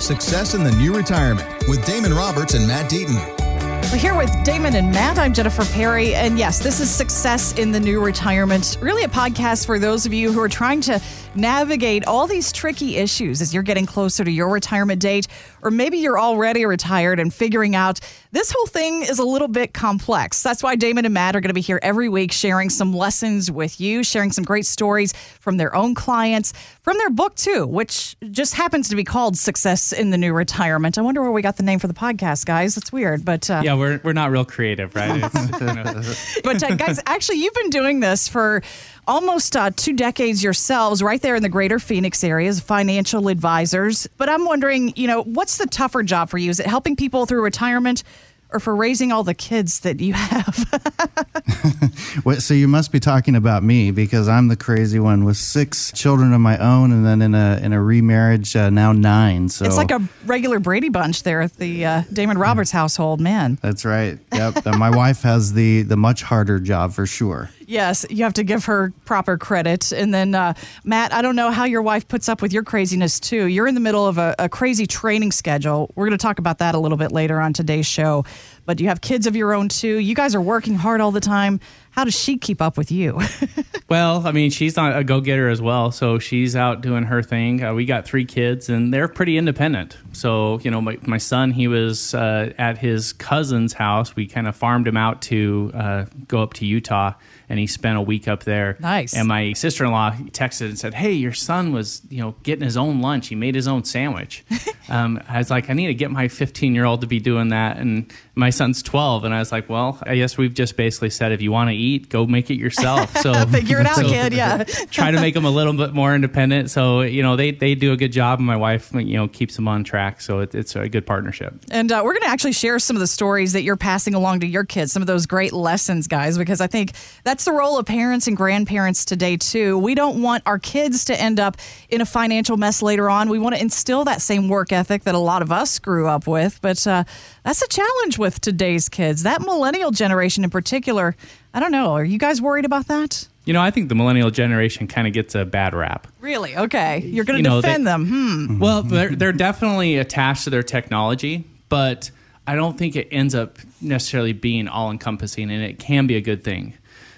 Success in the New Retirement with Damon Roberts and Matt Deaton. We're here with Damon and Matt. I'm Jennifer Perry. And yes, this is Success in the New Retirement. Really a podcast for those of you who are trying to navigate all these tricky issues as you're getting closer to your retirement date, or maybe you're already retired and figuring out this whole thing is a little bit complex. That's why Damon and Matt are going to be here every week sharing some lessons with you, sharing some great stories from their own clients, from their book too, which just happens to be called Success in the New Retirement. I wonder where we got the name for the podcast, guys. It's weird, but uh, yeah, we're we're not real creative, right? You know. but uh, guys, actually, you've been doing this for almost uh, two decades yourselves, right there in the greater Phoenix area as financial advisors. But I'm wondering, you know, what's the tougher job for you? Is it helping people through retirement? or for raising all the kids that you have. well, so you must be talking about me because I'm the crazy one with six children of my own, and then in a in a remarriage uh, now nine. So it's like a regular Brady Bunch there at the uh, Damon Roberts household, man. That's right. Yep. my wife has the the much harder job for sure. Yes, you have to give her proper credit. And then, uh, Matt, I don't know how your wife puts up with your craziness too. You're in the middle of a, a crazy training schedule. We're going to talk about that a little bit later on today's show. But you have kids of your own too. You guys are working hard all the time. How does she keep up with you? well, I mean, she's not a go getter as well. So she's out doing her thing. Uh, we got three kids and they're pretty independent. So, you know, my, my son, he was uh, at his cousin's house. We kind of farmed him out to uh, go up to Utah and he spent a week up there. Nice. And my sister in law texted and said, "Hey, your son was you know getting his own lunch. He made his own sandwich." um, I was like, "I need to get my 15 year old to be doing that," and my son's 12, and I was like, "Well, I guess we've just basically said if you want to eat, go make it yourself." So figure it out, so kid. Yeah. try to make them a little bit more independent. So you know they they do a good job, and my wife you know keeps them on track. So it, it's a good partnership. And uh, we're going to actually share some of the stories that you're passing along to your kids, some of those great lessons, guys, because I think that's the role of parents and grandparents today, too. We don't want our kids to end up in a financial mess later on. We want to instill that same work ethic that a lot of us grew up with. But uh, that's a challenge with today's kids. That millennial generation in particular, I don't know. Are you guys worried about that? You know, I think the millennial generation kind of gets a bad rap. Really? Okay. You're going to you defend know, they, them. Hmm. Well, they're, they're definitely attached to their technology, but I don't think it ends up necessarily being all encompassing, and it can be a good thing.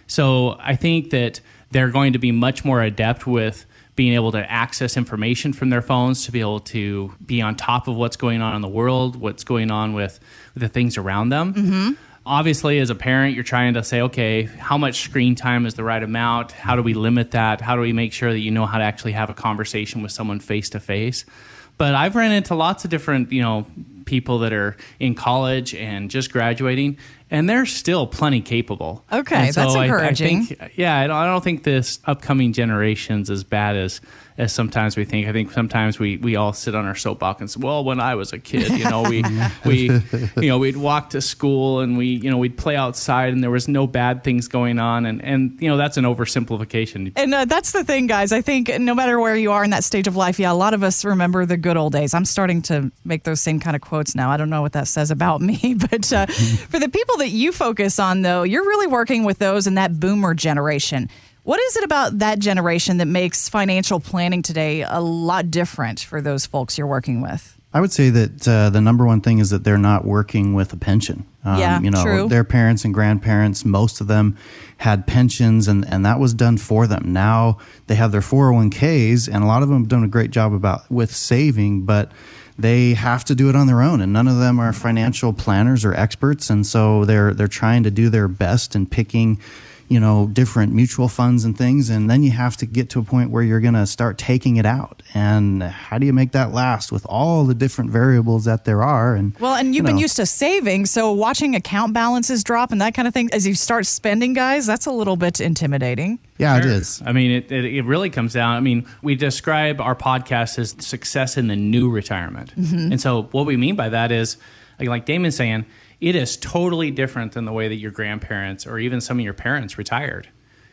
So I think that they're going to be much more adept with being able to access information from their phones to be able to be on top of what's going on in the world, what's going on with, with the things around them. Mm-hmm. Obviously, as a parent, you're trying to say, okay, how much screen time is the right amount? How do we limit that? How do we make sure that you know how to actually have a conversation with someone face to face? But I've ran into lots of different, you know, people that are in college and just graduating, and they're still plenty capable. Okay, so that's encouraging. I, I think, yeah, I don't, I don't think this upcoming generation's as bad as as sometimes we think. I think sometimes we, we all sit on our soapbox and say, well, when I was a kid, you know, we we you know we'd walk to school and we you know we'd play outside and there was no bad things going on and and you know that's an oversimplification. And uh, that's the thing, guys. I think no matter where you are in that stage of life, yeah, a lot of us remember the good old days. I'm starting to make those same kind of quotes now. I don't know what that says about me, but uh, for the people that you focus on, though, you're really working with those in that boomer generation. What is it about that generation that makes financial planning today a lot different for those folks you're working with? I would say that uh, the number one thing is that they're not working with a pension. Um, yeah, you know, true. their parents and grandparents, most of them had pensions, and, and that was done for them. Now they have their 401ks, and a lot of them have done a great job about with saving, but they have to do it on their own, and none of them are financial planners or experts, and so they're they're trying to do their best in picking you know different mutual funds and things and then you have to get to a point where you're going to start taking it out. And how do you make that last with all the different variables that there are? And well and you've you know, been used to saving so watching account balances drop and that kind of thing as you start spending guys that's a little bit intimidating. Yeah sure. it is. I mean it, it, it, really comes down i mean we describe our podcast as success in the new retirement. Mm-hmm. and so what we mean by that is like, like damon's saying it is totally different than the way that your grandparents or even some of your parents retired.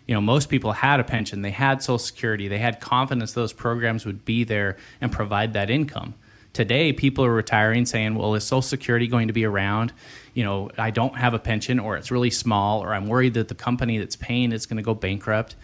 You know, most people had a pension, they had Social Security, they had confidence those programs would be there and provide that income. Today, people are retiring saying, well, is Social Security going to be around? You know, I don't have a pension or it's really small or I'm worried that the company that's paying is going to go bankrupt.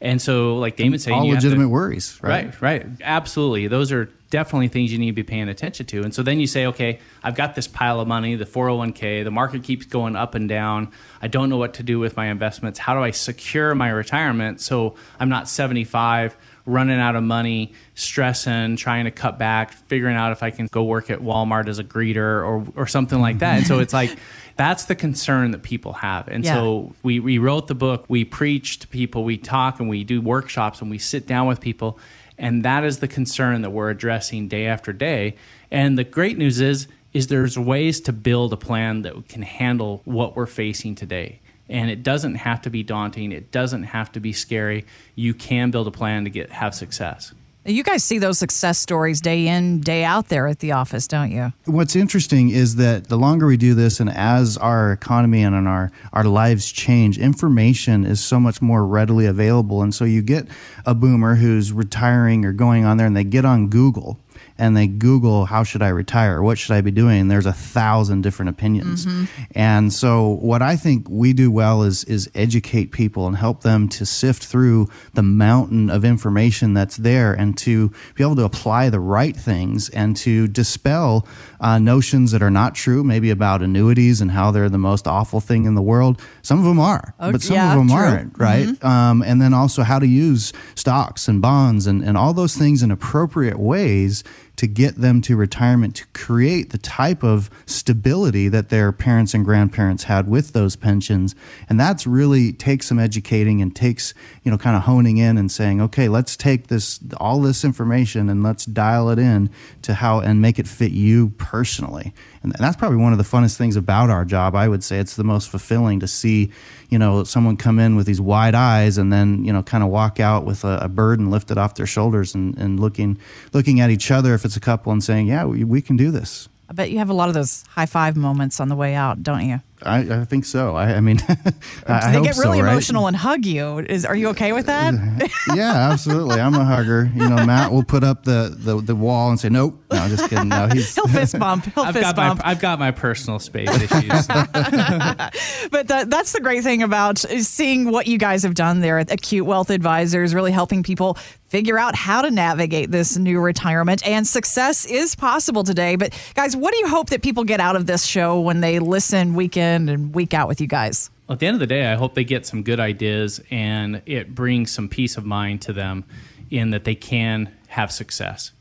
And so, like Damon said, all legitimate to- worries, right? Right, right. Absolutely. Those are definitely things you need to be paying attention to. And so then you say, okay, I've got this pile of money, the 401k, the market keeps going up and down. I don't know what to do with my investments. How do I secure my retirement so I'm not 75, running out of money, stressing, trying to cut back, figuring out if I can go work at Walmart as a greeter or, or something like that. And so it's like, that's the concern that people have. And Yeah. so we, we wrote the book, we preach to people, we talk and we do workshops and we sit down with people. And that is the concern that we're addressing day after day. And the great news is, is there's ways to build a plan that can handle what we're facing today. And it doesn't have to be daunting. It doesn't have to be scary. You can build a plan to get have success. You guys see those success stories day in, day out there at the office, don't you? What's interesting is that the longer we do this, and as our economy and our our lives change, information is so much more readily available. And so you get a boomer who's retiring or going on there, and they get on Google and they Google how should I retire? What should I be doing? There's a thousand different opinions. And so what I think we do well is is educate people and help them to sift through the mountain of information that's there and to be able to apply the right things and to dispel uh, notions that are not true, maybe about annuities and how they're the most awful thing in the world. Some of them are, Oh, but some yeah, of them true. aren't, right? Um, and then also how to use stocks and bonds and, and all those things in appropriate ways to get them to retirement to create the type of stability that their parents and grandparents had with those pensions. And that's really takes some educating and takes you know kind of honing in and saying okay let's take this all this information and let's dial it in to how and make it fit you personally. And that's probably one of the funnest things about our job i would say. It's the most fulfilling to see you know someone come in with these wide eyes and then you know kind of walk out with a, a burden lifted off their shoulders and, and looking looking at each other if it's a couple and saying yeah we, we can do this I bet you have a lot of those high five moments on the way out, don't you? I, I think so. I, I mean, I, I they hope get really so, right? emotional and hug you. Is are you okay with that? yeah, absolutely. I'm a hugger. You know, Matt will put up the, the, the wall and say, "Nope." No, just kidding. No, he's He'll fist bump. He'll I've fist got bump. my I've got my personal space issues. But that, that's the great thing about seeing what you guys have done there at Acute Wealth Advisors, really helping people figure out how to navigate this new retirement. And success is possible today. But guys, what do you hope that people get out of this show when they listen week in and week out with you guys? At the end of the day, I hope they get some good ideas and it brings some peace of mind to them in that they can have success.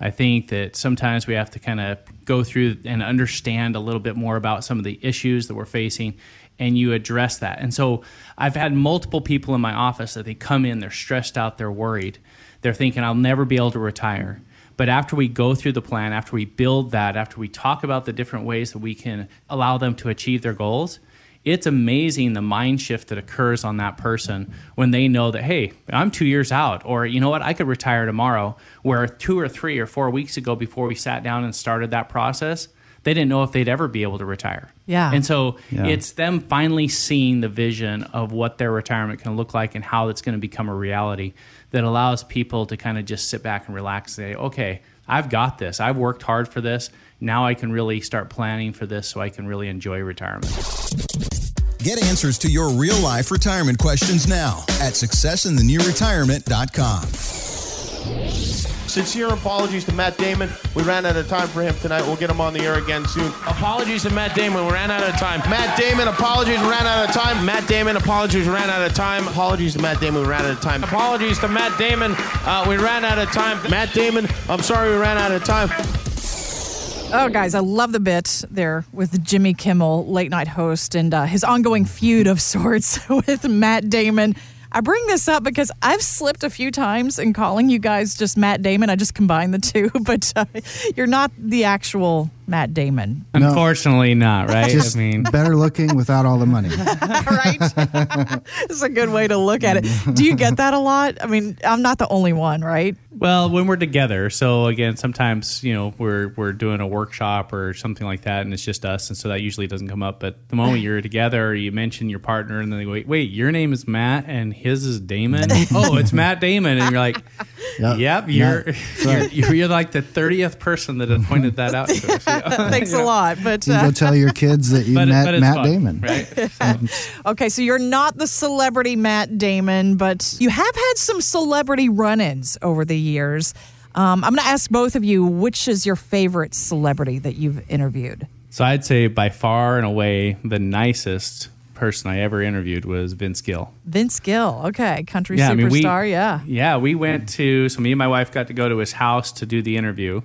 I think that sometimes we have to kind of go through and understand a little bit more about some of the issues that we're facing and you address that. And so I've had multiple people in my office that they come in, they're stressed out, they're worried. They're thinking, I'll never be able to retire. But after we go through the plan, after we build that, after we talk about the different ways that we can allow them to achieve their goals, it's amazing the mind shift that occurs on that person when they know that, hey, I'm two years out, or you know what, I could retire tomorrow. Where two or three or four weeks ago, before we sat down and started that process, they didn't know if they'd ever be able to retire. Yeah. And so Yeah. it's them finally seeing the vision of what their retirement can look like and how it's going to become a reality that allows people to kind of just sit back and relax and say, okay, I've got this. I've worked hard for this. Now I can really start planning for this so I can really enjoy retirement. Get answers to your real life retirement questions now at successinthenewretirement.com. Sincere apologies to Matt Damon. We ran out of time for him tonight. We'll get him on the air again soon. Apologies to Matt Damon. We ran out of time. Matt Damon, apologies, we ran out of time. Matt Damon, apologies, we ran out of time. Apologies to Matt Damon, we ran out of time. Apologies to Matt Damon. Uh, we ran out of time. Matt Damon, I'm sorry we ran out of time. Oh, guys, I love the bit there with Jimmy Kimmel, late night host, and uh, his ongoing feud of sorts with Matt Damon. I bring this up because I've slipped a few times in calling you guys just Matt Damon. I just combined the two, but uh, you're not the actual Matt Damon, Unfortunately, not, right? just I mean, better looking without all the money. right? It's a good way to look at it. Do you get that a lot? I mean, I'm not the only one, right? Well, when we're together, so again, sometimes you know we're we're doing a workshop or something like that, and it's just us, and so that usually doesn't come up. But the moment you're together, you mention your partner, and then they go, "Wait, wait, your name is Matt, and his is Damon. oh, it's Matt Damon," and you're like, Yep. "Yep, you're Matt, you're, you're, you're like the thirtieth person that had pointed that out to us." Thanks a lot. But You uh, go tell your kids that you But, met but Matt fun, Damon. right? okay, so you're not the celebrity Matt Damon, but you have had some celebrity run-ins over the years. Um, I'm going to ask both of you, which is your favorite celebrity that you've interviewed? So I'd say by far and away the nicest person I ever interviewed was Vince Gill. Vince Gill. Okay, country Yeah, I mean, we- superstar. yeah. Yeah, we went to so me and my wife got to go to his house to do the interview.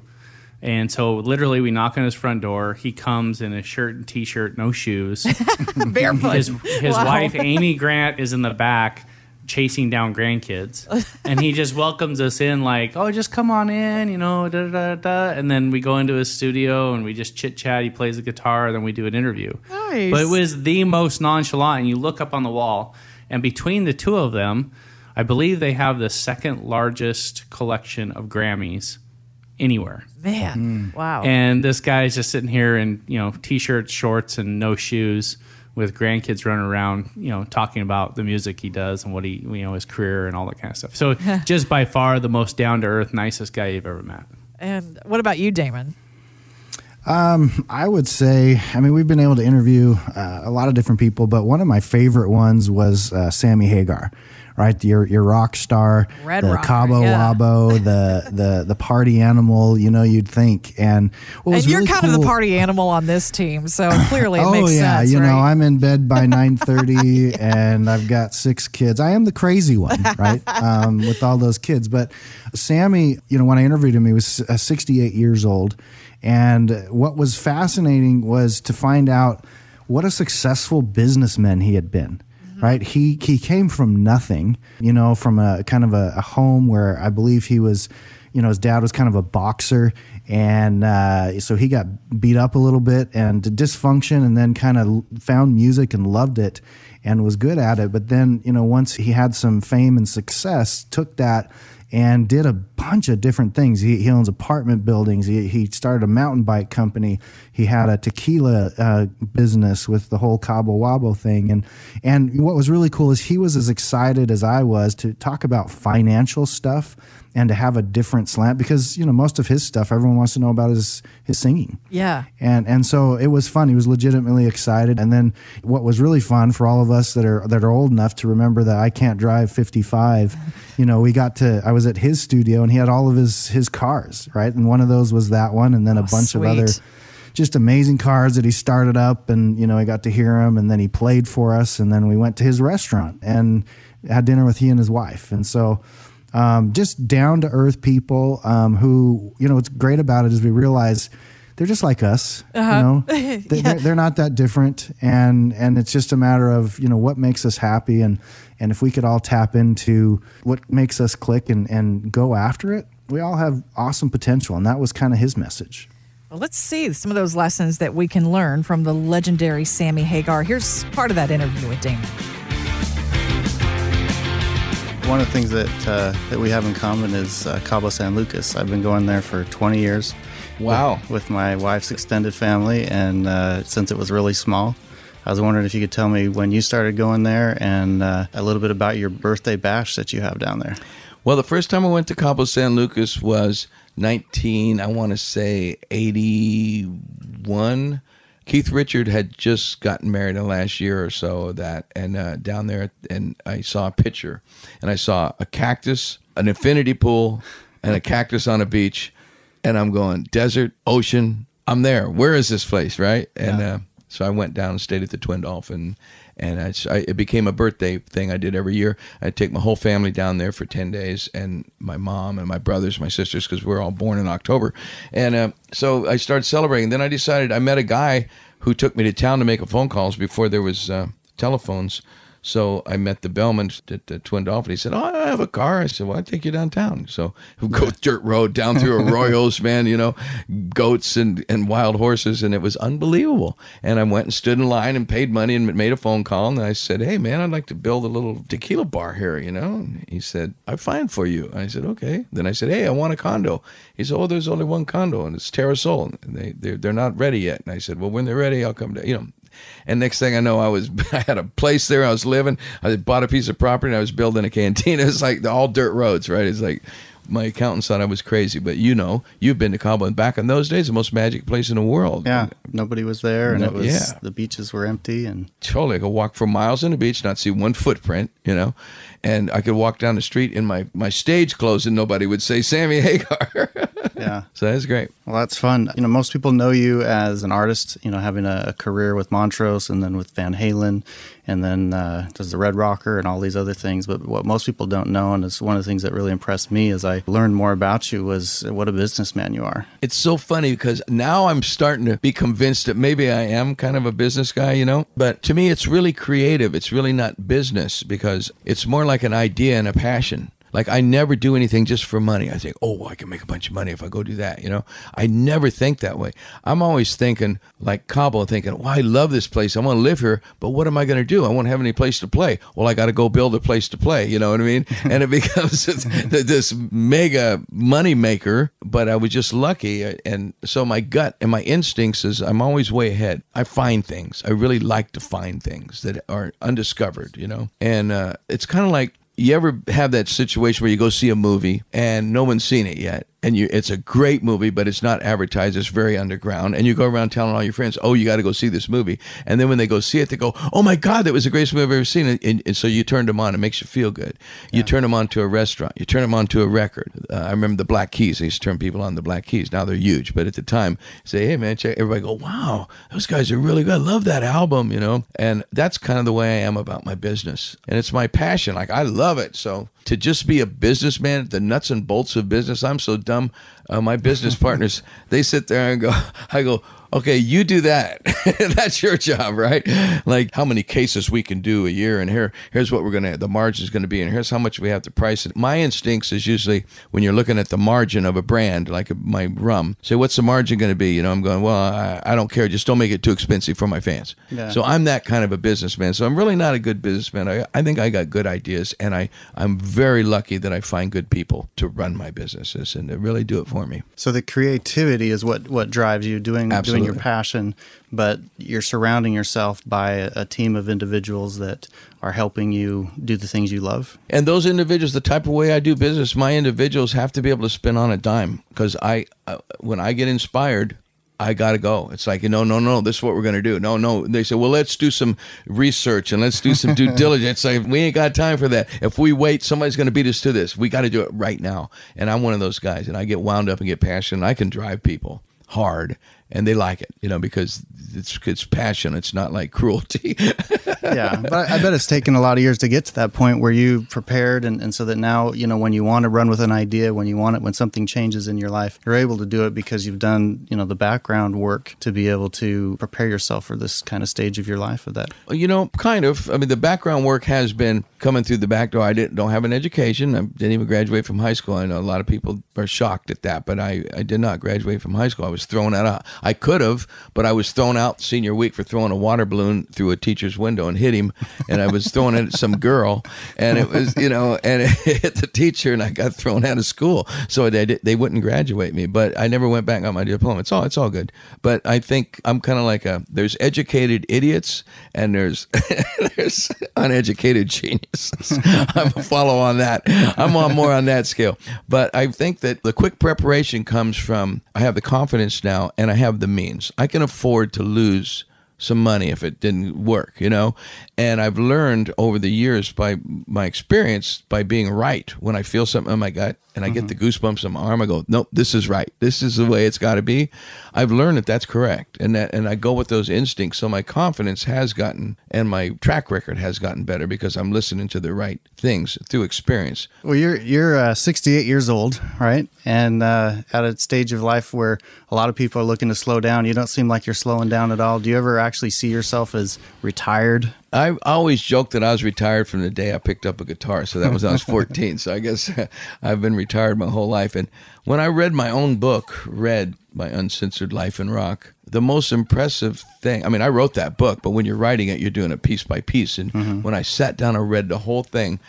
And so literally we knock on his front door. He comes in a shirt and t-shirt, no shoes. Barefoot. his his Wow. wife Amy Grant is in the back chasing down grandkids, and he just welcomes us in like, "Oh, just come on in," you know, da da da. da. And then we go into his studio and we just chit chat. He plays the guitar, then we do an interview. Nice. But it was the most nonchalant. And you look up on the wall, and between the two of them, I believe they have the second largest collection of Grammys anywhere. Man. Hmm. Wow. And this guy's just sitting here in you know t-shirts, shorts, and no shoes, with grandkids running around, you know, talking about the music he does and what he, you know, his career and all that kind of stuff. So just by far the most down to earth, nicest guy you've ever met. and what about you, Damon? I would say, I mean, we've been able to interview uh, a lot of different people, but one of my favorite ones was uh, Sammy Hagar, right? Your your rock star, Red the rocker, Cabo yeah. Wabo, the the the party animal. You know, you'd think, and And you're really kind of the party animal on this team, so clearly it oh makes yeah, sense. you know. I'm in bed by 9:30 and I've got six kids. I am the crazy one, right? Um, with all those kids. But Sammy, you know, when I interviewed him, he was uh, 68 years old, and what was fascinating was to find out what a successful businessman he had been. Right, he he came from nothing, you know, from a kind of a, a home where I believe he was, you know, his dad was kind of a boxer, and uh, so he got beat up a little bit and dysfunction, and then kind of found music and loved it and was good at it. But then, you know, once he had some fame and success, took that and did a bunch of different things. He, he owns apartment buildings. He, he started a mountain bike company. He had a tequila uh, business with the whole Cabo Wabo thing. And and what was really cool is he was as excited as I was to talk about financial stuff and to have a different slant because you know most of his stuff everyone wants to know about is his singing. yeah. And and so it was fun. He was legitimately excited. And then what was really fun for all of us that are that are old enough to remember that I can't drive 55, you know, we got to I was at his studio and he had all of his his cars, right? And one of those was that one and then a Oh, bunch of other just amazing cars that he started up and you know, I got to hear him and then he played for us and then we went to his restaurant and had dinner with he and his wife. And so um, just down to earth people um, who you know what's great about it is we realize they're just like us you know? They, they're, they're not that different. And and it's just a matter of you know what makes us happy and and if we could all tap into what makes us click and and go after it we all have awesome potential. And that was kind of his message. Well, let's see some of those lessons that we can learn from the legendary Sammy Hagar. Here's part of that interview with Damon. One of the things that uh, that we have in common is uh, Cabo San Lucas. I've been going there for 20 years. Wow. With, with my wife's extended family, and uh, since it was really small, I was wondering if you could tell me when you started going there and uh, a little bit about your birthday bash that you have down there. Well, the first time I went to Cabo San Lucas was 19, I want to say 81. Keith Richard had just gotten married in the last year or so of that, and uh, down there, and I saw a picture, and I saw a cactus, an infinity pool, and a cactus on a beach, and I'm going desert, ocean. I'm there. Where is this place, right? And uh, so I went down and stayed at the Twin Dolphin, and I, it became a birthday thing I did every year. I'd take my whole family down there for ten days, and my mom and my brothers, my sisters, because we're all born in October, and uh, so I started celebrating. Then I decided I met a guy who took me to town to make phone calls before there was uh, telephones. So I met the bellman at the Twin Dolphin. He said, "Oh, I have a car." I said, "Well, I take you downtown." So we go dirt road down through arroyos, man. You know, goats and and wild horses, and it was unbelievable. And I went and stood in line and paid money and made a phone call. And I said, "Hey, man, I'd like to build a little tequila bar here." You know, and he said, "I'm fine for you." I said, "Okay." Then I said, "Hey, I want a condo." He said, "Oh, there's only one condo, and it's Terrasol. And they they're, they're not ready yet." And I said, "Well, when they're ready, I'll come down." You know. And next thing I know, I was I had a place there. I was living. I bought a piece of property. and I was building a canteen. It was like the all dirt roads, right? It's like my accountants thought I was crazy, but you know, you've been to Cabo, and back in those days, the most magic place in the world. Yeah, nobody was there, and No, it was yeah. the beaches were empty, and totally. I could walk for miles on the beach, not see one footprint, you know, and I could walk down the street in my my stage clothes, and nobody would say Sammy Hagar. yeah. so that's great. Well, that's fun. You know, most people know you as an artist. You know, having a, a career with Montrose, and then with Van Halen, and then uh, does the Red Rocker and all these other things. But what most people don't know, and it's one of the things that really impressed me as I learned more about you, was what a businessman you are. It's so funny because now I'm starting to be convinced that maybe I am kind of a business guy, you know. But to me, it's really creative. It's really not business because it's more like an idea and a passion. Like I never do anything just for money. I think, oh, I can make a bunch of money if I go do that. You know, I never think that way. I'm always thinking like Cabo, thinking, well, I love this place. I want to live here, but what am I going to do? I won't have any place to play. Well, I got to go build a place to play. You know what I mean? and it becomes this mega money maker. But I was just lucky, and so my gut and my instincts is I'm always way ahead. I find things. I really like to find things that are undiscovered. You know, and uh, it's kind of like you ever have that situation where you go see a movie and no one's seen it yet and you it's a great movie but it's not advertised. It's very underground. And you go around telling all your friends oh you got to go see this movie. And then when they go see it they go oh my god that was the greatest movie i've ever seen. And, and, and so you turn them on. It makes you feel good. You turn them on to a restaurant. You turn them on to a record. Uh, i remember the black keys. I used to turn people on the black keys. Now they're huge. But at the time say hey man check everybody go wow those guys are really good. I love that album you know? And that's kind of the way i am about my business. And it's my passion. Like i love it. So to just be a businessman, the nuts and bolts of business. I'm so dumb. Uh, my business partners, they sit there and go, I go, okay, you do that. That's your job, right? Like how many cases we can do a year, and here, here's what we're gonna, the margin is gonna be, and here's how much we have to price it. My instincts is usually when you're looking at the margin of a brand, like my rum, say, what's the margin gonna be? You know, I'm going, well, I, I don't care, just don't make it too expensive for my fans. Yeah. So I'm that kind of a businessman. So I'm really not a good businessman. I, I think I got good ideas, and I, I'm very lucky that I find good people to run my businesses and to really do it for me. So the creativity is what what drives you doing doing Your passion, but you're surrounding yourself by a, a team of individuals that are helping you do the things you love. And those individuals, the type of way I do business, my individuals have to be able to spin on a dime because I, uh, when I get inspired, I got to go. It's like, you know, no, no, no, this is what we're going to do. No, no. They say, well, let's do some research and let's do some due diligence. Like, we ain't got time for that. If we wait, somebody's going to beat us to this. We got to do it right now. And I'm one of those guys, and I get wound up and get passionate. I can drive people hard, and they like it, you know, because it's it's passion. It's not like cruelty. yeah, but I, I bet it's taken a lot of years to get to that point where you prepared, and, and so that now you know when you want to run with an idea, when you want it, when something changes in your life, you're able to do it because you've done you know the background work to be able to prepare yourself for this kind of stage of your life. Of that, You know, kind of. I mean, the background work has been coming through the back door. I didn't don't have an education. I didn't even graduate from high school. I know a lot of people are shocked at that, but I, I did not graduate from high school. I was thrown out. I could have, but I was thrown out senior week for throwing a water balloon through a teacher's window and hit him. And I was throwing it at some girl, and it was you know, and it hit the teacher, and I got thrown out of school. So they they wouldn't graduate me, but I never went back and got my diploma. It's all it's all good. But I think I'm kind of like a there's educated idiots and there's there's uneducated geniuses. I'm a follow on that. I'm on more on that scale. But I think that the quick preparation comes from I have the confidence now and I have the means. I can afford to lose some money if it didn't work, you know? And I've learned over the years by my experience by being right when I feel something in my gut and I get the goosebumps in my arm, I go, nope, this is right. This is the way it's got to be. I've learned that that's correct. And that, and I go with those instincts. So my confidence has gotten and my track record has gotten better because I'm listening to the right things through experience. well, you're you're uh, 68 years old, right? And uh, at a stage of life where a lot of people are looking to slow down. You don't seem like you're slowing down at all. Do you ever actually see yourself as retired? I always joked that I was retired from the day I picked up a guitar. So that was when I was 14. so I guess I've been retired my whole life. And when I read my own book, Red my uncensored life in rock, the most impressive thing. I mean, I wrote that book, but when you're writing it, you're doing it piece by piece. And mm-hmm. when I sat down and read the whole thing,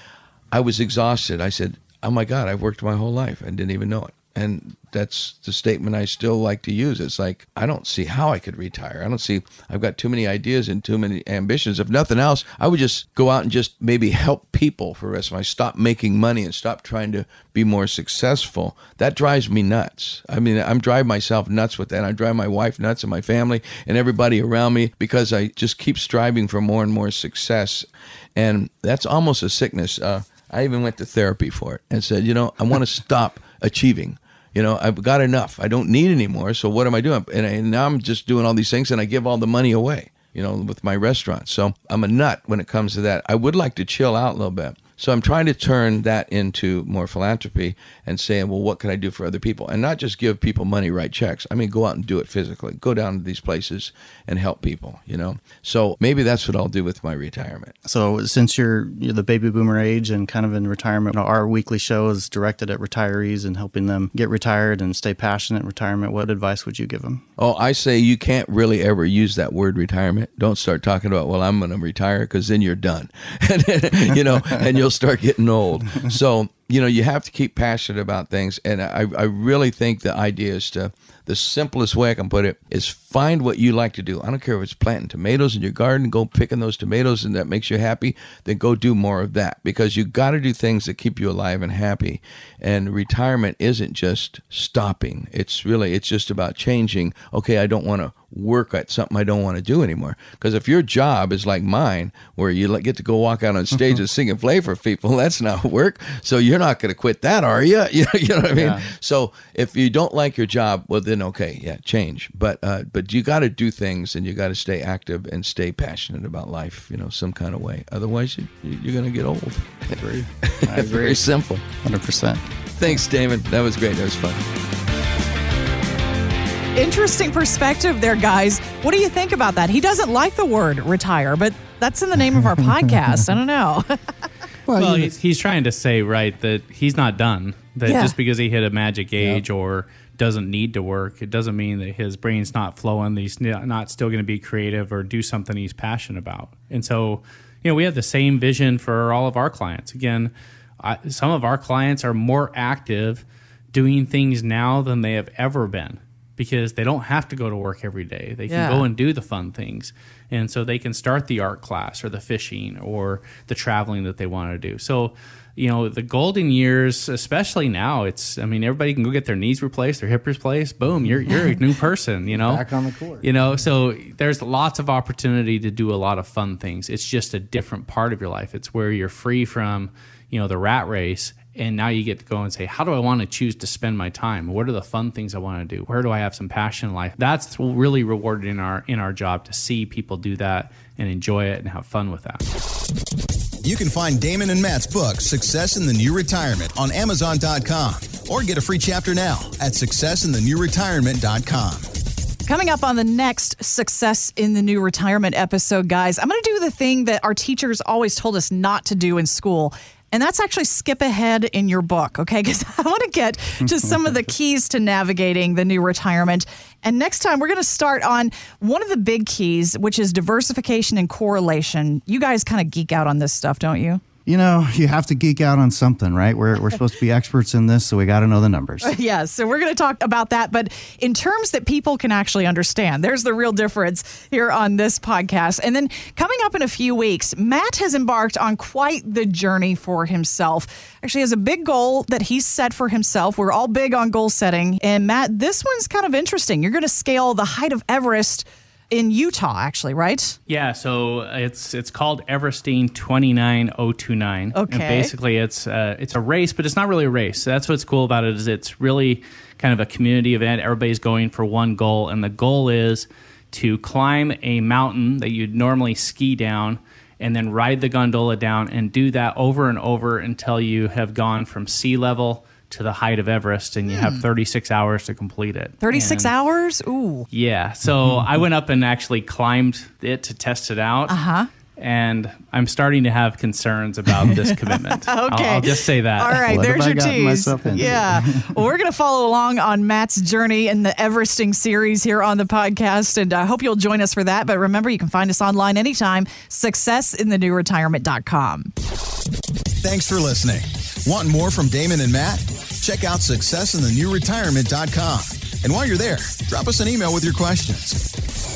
I was exhausted. I said, "Oh my God, I've worked my whole life and didn't even know it." And that's the statement I still like to use. It's like, I don't see how I could retire. I don't see, I've got too many ideas and too many ambitions. If nothing else, I would just go out and just maybe help people for the rest of my Stop making money and stop trying to be more successful. That drives me nuts. I mean, I'm driving myself nuts with that. I drive my wife nuts and my family and everybody around me because I just keep striving for more and more success. And that's almost a sickness. Uh, I even went to therapy for it and said, you know, I want to stop achieving. You know, I've got enough. I don't need anymore. So what am I doing? And, and now I'm just doing all these things and I give all the money away, you know, with my restaurant. So I'm a nut when it comes to that. I would like to chill out a little bit. So I'm trying to turn that into more philanthropy and saying, well, what can I do for other people? And not just give people money, write checks. I mean, go out and do it physically. Go down to these places and help people, you know? So maybe that's what I'll do with my retirement. So, since you're, you're the baby boomer age and kind of in retirement, our weekly show is directed at retirees and helping them get retired and stay passionate in retirement. What advice would you give them? Oh, I say you can't really ever use that word retirement. Don't start talking about, well, I'm going to retire because then you're done. you know, and you'll start getting old. So, you know, you have to keep passionate about things. And I, I really think the idea is to, the simplest way I can put it is find what you like to do. I don't care if it's planting tomatoes in your garden, go picking those tomatoes and that makes you happy, then go do more of that because you got to do things that keep you alive and happy. And retirement isn't just stopping. It's really it's just about changing. Okay, I don't want to work at something I don't want to do anymore. Because if your job is like mine, where you get to go walk out on stage and sing and play for people, that's not work. So you're not going to quit that, are you? You know, you know what I mean? Yeah. So if you don't like your job, well then okay, yeah, change. But uh, but you got to do things and you got to stay active and stay passionate about life, you know, some kind of way. Otherwise, you, you're going to get old. I agree. Very simple. 100%. Thanks, Damon. That was great. That was fun. Interesting perspective there, guys. What do you think about that? He doesn't like the word retire, but that's in the name of our podcast. I don't know. Well, he's, he's trying to say, right, that he's not done. That Yeah. just because he hit a magic age or doesn't need to work, it doesn't mean that his brain's not flowing. That he's not still going to be creative or do something he's passionate about. And so, you know, we have the same vision for all of our clients. Again, I, some of our clients are more active doing things now than they have ever been because they don't have to go to work every day. They can Yeah. go and do the fun things. And so they can start the art class or the fishing or the traveling that they want to do. So, you know, the golden years, especially now, it's, I mean, everybody can go get their knees replaced, their hip replaced. Boom, you're, you're a new person, you know? Back on the court. You know, so there's lots of opportunity to do a lot of fun things. It's just a different part of your life. It's where you're free from, you know, the rat race. And now you get to go and say, how do I want to choose to spend my time? What are the fun things I want to do? Where do I have some passion in life? That's really rewarded in our in our job to see people do that and enjoy it and have fun with that. You can find Damon and Matt's book, Success in the New Retirement, on Amazon.com or get a free chapter now at successinthenewretirement.com. Coming up on the next Success in the New Retirement episode, guys, I'm going to do the thing that our teachers always told us not to do in school. And that's actually skip ahead in your book, okay? Because I want to get to some of the keys to navigating the new retirement. And next time, we're going to start on one of the big keys, which is diversification and correlation. You guys kind of geek out on this stuff, don't you? You know, you have to geek out on something, right? We're, we're supposed to be experts in this, so we got to know the numbers. Yes, so we're going to talk about that, but in terms that people can actually understand. There's the real difference here on this podcast. And then coming up in a few weeks, Matt has embarked on quite the journey for himself. Actually, has a big goal that he's set for himself. We're all big on goal setting. And Matt, this one's kind of interesting. You're going to scale the height of Everest in Utah, actually, right? Yeah, so it's it's called Everesting 29029. Okay. And basically it's uh, it's a race, but it's not really a race. So That's what's cool about it is it's really kind of a community event. Everybody's going for one goal and the goal is to climb a mountain that you'd normally ski down and then ride the gondola down and do that over and over until you have gone from sea level to the height of Everest and you have 36 hours to complete it. 36 And- hours? Ooh. yeah. So I went up and actually climbed it to test it out. Uh Uh-huh. huh. And I'm starting to have concerns about this commitment. I'll, Okay. I'll just say that. All right, What there's have I your gotten tease. myself into? Yeah. well, we're going to follow along on Matt's journey in the Everesting series here on the podcast, and I hope you'll join us for that. But remember, you can find us online anytime, successinthenewretirement.com. Thanks for listening. Want more from Damon and Matt? Check out successinthenewretirement.com. And while you're there, drop us an email with your questions.